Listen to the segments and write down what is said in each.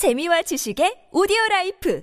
재미와 지식의 오디오 라이프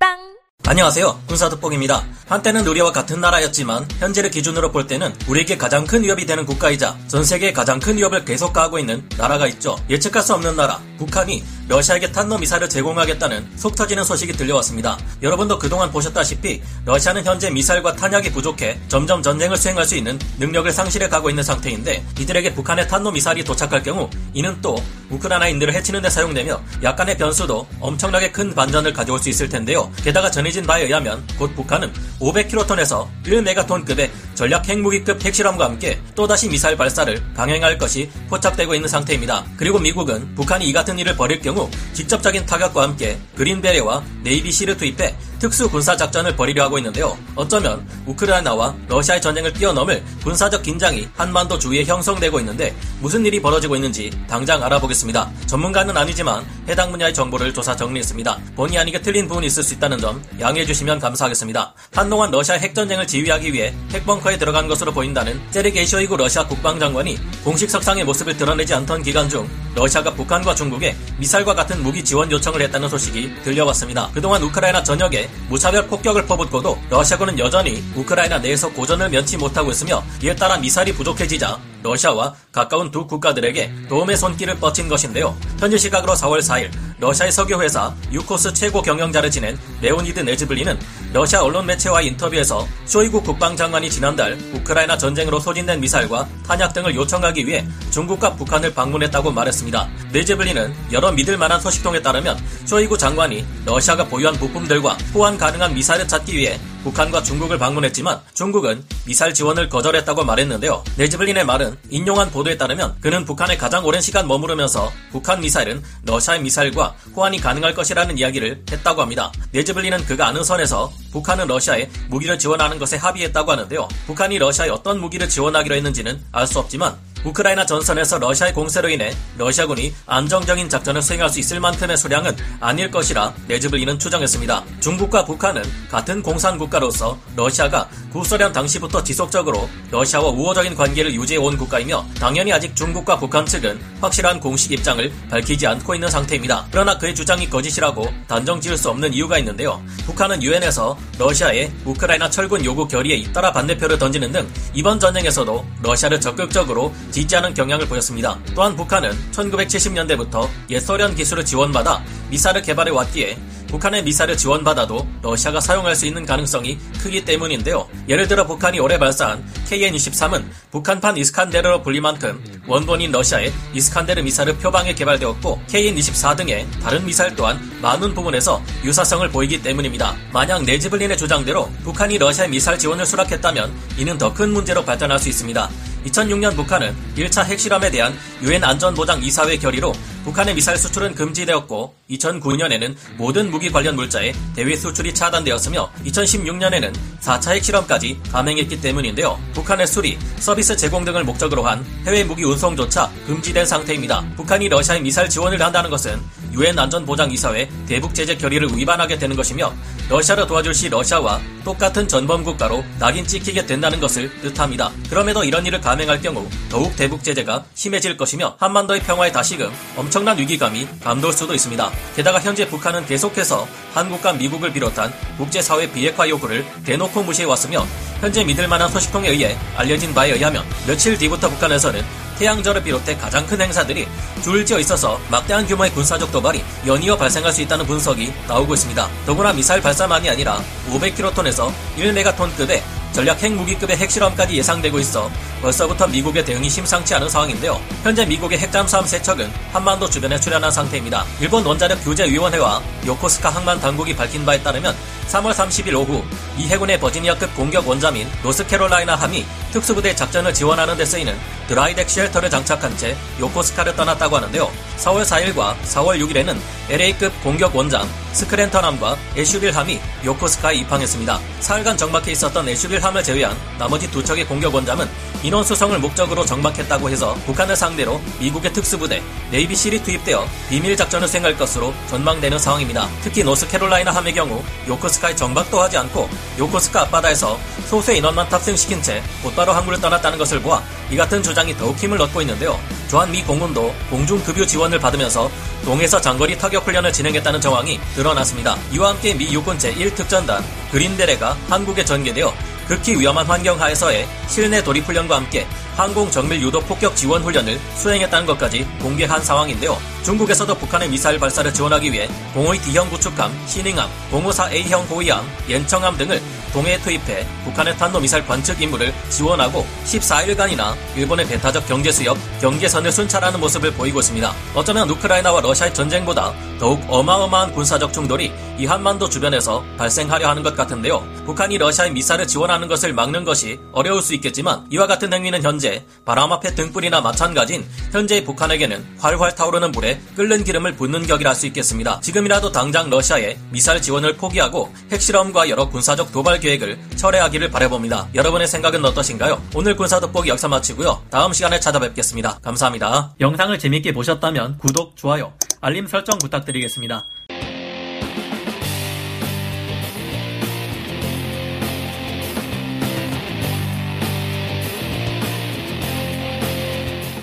팟빵 안녕하세요. 군사돋보기입니다. 한때는 우리와 같은 나라였지만 현재를 기준으로 볼 때는 우리에게 가장 큰 위협이 되는 국가이자 전 세계에 가장 큰 위협을 계속 가하고 있는 나라가 있죠. 예측할 수 없는 나라, 북한이 러시아에게 탄도 미사일을 제공하겠다는 속 터지는 소식이 들려왔습니다. 여러분도 그동안 보셨다시피 러시아는 현재 미사일과 탄약이 부족해 점점 전쟁을 수행할 수 있는 능력을 상실해 가고 있는 상태인데 이들에게 북한의 탄도 미사일이 도착할 경우 이는 또 우크라이나인들을 해치는 데 사용되며 약간의 변수도 엄청나게 큰 반전을 가져올 수 있을 텐데요. 게다가 전해진 바에 의하면 곧 북한은 500킬로톤에서 1메가톤급의 전략 핵무기급 핵실험과 함께 또다시 미사일 발사를 강행할 것이 포착되고 있는 상태입니다. 그리고 미국은 북한이 이 같은 일을 벌일 경우 직접적인 타격과 함께 그린베레와 네이비 시를 투입해 특수 군사 작전을 벌이려 하고 있는데요. 어쩌면 우크라이나와 러시아의 전쟁을 뛰어넘을 군사적 긴장이 한반도 주위에 형성되고 있는데 무슨 일이 벌어지고 있는지 당장 알아보겠습니다. 전문가는 아니지만 해당 분야의 정보를 조사 정리했습니다. 본의 아니게 틀린 부분이 있을 수 있다는 점 양해해 주시면 감사하겠습니다. 한동안 러시아 핵전쟁을 지휘하기 위해 핵벙커에 들어간 것으로 보인다는 세르게이 쇼이구 러시아 국방장관이 공식 석상의 모습을 드러내지 않던 기간 중 러시아가 북한과 중국에 미사일과 같은 무기 지원 요청을 했다는 소식이 들려왔습니다. 그동안 우크라이나 전역에 무차별 폭격을 퍼붓고도 러시아군은 여전히 우크라이나 내에서 고전을 면치 못하고 있으며 이에 따라 미사일이 부족해지자 러시아와 가까운 두 국가들에게 도움의 손길을 뻗친 것인데요. 현지 시각으로 4월 4일 러시아의 석유 회사 유코스 최고 경영자를 지낸 레오니드 네브즐린은 러시아 언론 매체와의 인터뷰에서 쇼이구 국방장관이 지난달 우크라이나 전쟁으로 소진된 미사일과 탄약 등을 요청하기 위해 중국과 북한을 방문했다고 말했습니다. 네브즐린은 여러 믿을 만한 소식통에 따르면 쇼이구 장관이 러시아가 보유한 부품들과 호환 가능한 미사일을 찾기 위해 북한과 중국을 방문했지만 중국은 미사일 지원을 거절했다고 말했는데요. 네브즐린의 말을 인용한 보도에 따르면 그는 북한에 가장 오랜 시간 머무르면서 북한 미사일은 러시아의 미사일과 호환이 가능할 것이라는 이야기를 했다고 합니다. 네브즐린은 그가 아는 선에서 북한은 러시아에 무기를 지원하는 것에 합의했다고 하는데요. 북한이 러시아에 어떤 무기를 지원하기로 했는지는 알 수 없지만 우크라이나 전선에서 러시아의 공세로 인해 러시아군이 안정적인 작전을 수행할 수 있을 만큼의 수량은 아닐 것이라 네즈블리는 추정했습니다. 중국과 북한은 같은 공산 국가로서 러시아가 구소련 당시부터 지속적으로 러시아와 우호적인 관계를 유지해 온 국가이며 당연히 아직 중국과 북한 측은 확실한 공식 입장을 밝히지 않고 있는 상태입니다. 그러나 그의 주장이 거짓이라고 단정 지을 수 없는 이유가 있는데요. 북한은 유엔에서 러시아의 우크라이나 철군 요구 결의에 잇따라 반대표를 던지는 등 이번 전쟁에서도 러시아를 적극적으로 지지하는 경향을 보였습니다. 또한 북한은 1970년대부터 옛소련 기술을 지원받아 미사를 개발해 왔기에 북한의 미사를 지원받아도 러시아가 사용할 수 있는 가능성이 크기 때문인데요. 예를 들어 북한이 올해 발사한 KN-23은 북한판 이스칸데르로 불릴 만큼 원본인 러시아의 이스칸데르 미사를 표방해 개발되었고 KN-24 등의 다른 미사일 또한 많은 부분에서 유사성을 보이기 때문입니다. 만약 네즈블린의 주장대로 북한이 러시아의 미사일 지원을 수락했다면 이는 더 큰 문제로 발전할 수 있습니다. 2006년 북한은 1차 핵실험에 대한 유엔 안전보장 이사회 결의로 북한의 미사일 수출은 금지되었고 2009년에는 모든 무기 관련 물자의 대외 수출이 차단되었으며 2016년에는 4차 핵실험까지 감행했기 때문인데요. 북한의 수리, 서비스 제공 등을 목적으로 한 해외 무기 운송조차 금지된 상태입니다. 북한이 러시아에 미사일 지원을 한다는 것은 유엔 안전보장이사회 대북 제재 결의를 위반하게 되는 것이며 러시아를 도와줄 시 러시아와 똑같은 전범 국가로 낙인 찍히게 된다는 것을 뜻합니다. 그럼에도 이런 일을 감행할 경우 더욱 대북 제재가 심해질 것이며 한반도의 평화에 다시금 엄청 난 위기감이 감돌 수도 있습니다. 게다가 현재 북한은 계속해서 한국과 미국을 비롯한 국제사회 비핵화 요구를 대놓고 무시해왔으며 현재 믿을 만한 소식통에 의해 알려진 바에 의하면 며칠 뒤부터 북한에서는 태양절을 비롯해 가장 큰 행사들이 줄지어 있어서 막대한 규모의 군사적 도발이 연이어 발생할 수 있다는 분석이 나오고 있습니다. 더구나 미사일 발사만이 아니라 500킬로톤에서 1메가톤급의 전략 핵무기급의 핵실험까지 예상되고 있어 벌써부터 미국의 대응이 심상치 않은 상황인데요. 현재 미국의 핵잠수함 세 척은 한반도 주변에 출현한 상태입니다. 일본 원자력 규제위원회와 요코스카 항만 당국이 밝힌 바에 따르면 3월 30일 오후 미 해군의 버지니아급 공격 원잠인 노스캐롤라이나 함이 특수부대 작전을 지원하는 데 쓰이는 dry deck shelter를 장착한 채 요코스카를 떠났다고 하는데요. 4월 4일과 4월 6일에는 LA급 공격 원잠 스크랜턴함과 애슈빌함이 요코스카에 입항했습니다. 사흘간 정박해 있었던 애슈빌함을 제외한 나머지 두 척의 공격 원잠은 인원 수송을 목적으로 정박했다고 해서 북한을 상대로 미국의 특수부대 네이비 실이 투입되어 비밀 작전을 수행할 것으로 전망되는 상황입니다. 특히 노스캐롤라이나 함의 경우 요코스카에 정박도 하지 않고 요코스카 앞바다에서 소수의 인원만 탑승시킨 채 곧바로 항구를 떠났다는 것을 보아 이 같은 주장이 더욱 힘을 얻고 있는데요. 주한 미 공군도 공중 급유 지원을 받으면서 동에서 장거리 타격 훈련을 진행했다는 정황이 드러났습니다. 이와 함께 미 육군 제1특전단 그린데레가 한국에 전개되어 극히 위험한 환경 하에서의 실내 돌입훈련과 함께 항공 정밀 유도 폭격 지원 훈련을 수행했다는 것까지 공개한 상황인데요. 중국에서도 북한의 미사일 발사를 지원하기 위해 05 D형 구축함, 신잉함, 054 A형 호위함, 연청함 등을 동해에 투입해 북한의 탄도미사일 관측 임무를 지원하고 14일간이나 일본의 배타적 경제 수역, 경계선을 순찰하는 모습을 보이고 있습니다. 어쩌면 우크라이나와 러시아의 전쟁보다 더욱 어마어마한 군사적 충돌이 이 한반도 주변에서 발생하려 하는 것 같은데요. 북한이 러시아의 미사일을 지원하는 것을 막는 것이 어려울 수 있겠지만 이와 같은 행위는 현재 바람 앞에 등불이나 마찬가지인 현재의 북한에게는 활활 타오르는 불에 끓는 기름을 붓는 격이라 할 수 있겠습니다. 지금이라도 당장 러시아의 미사일 지원을 포기하고 핵실험과 여러 군사적 도발 계획을 철회하기를 바라봅니다. 여러분의 생각은 어떠신가요? 오늘 군사 돋보기 여기서 마치고요. 다음 시간에 찾아뵙겠습니다. 감사합니다. 영상을 재밌게 보셨다면 구독, 좋아요, 알림 설정 부탁드리겠습니다.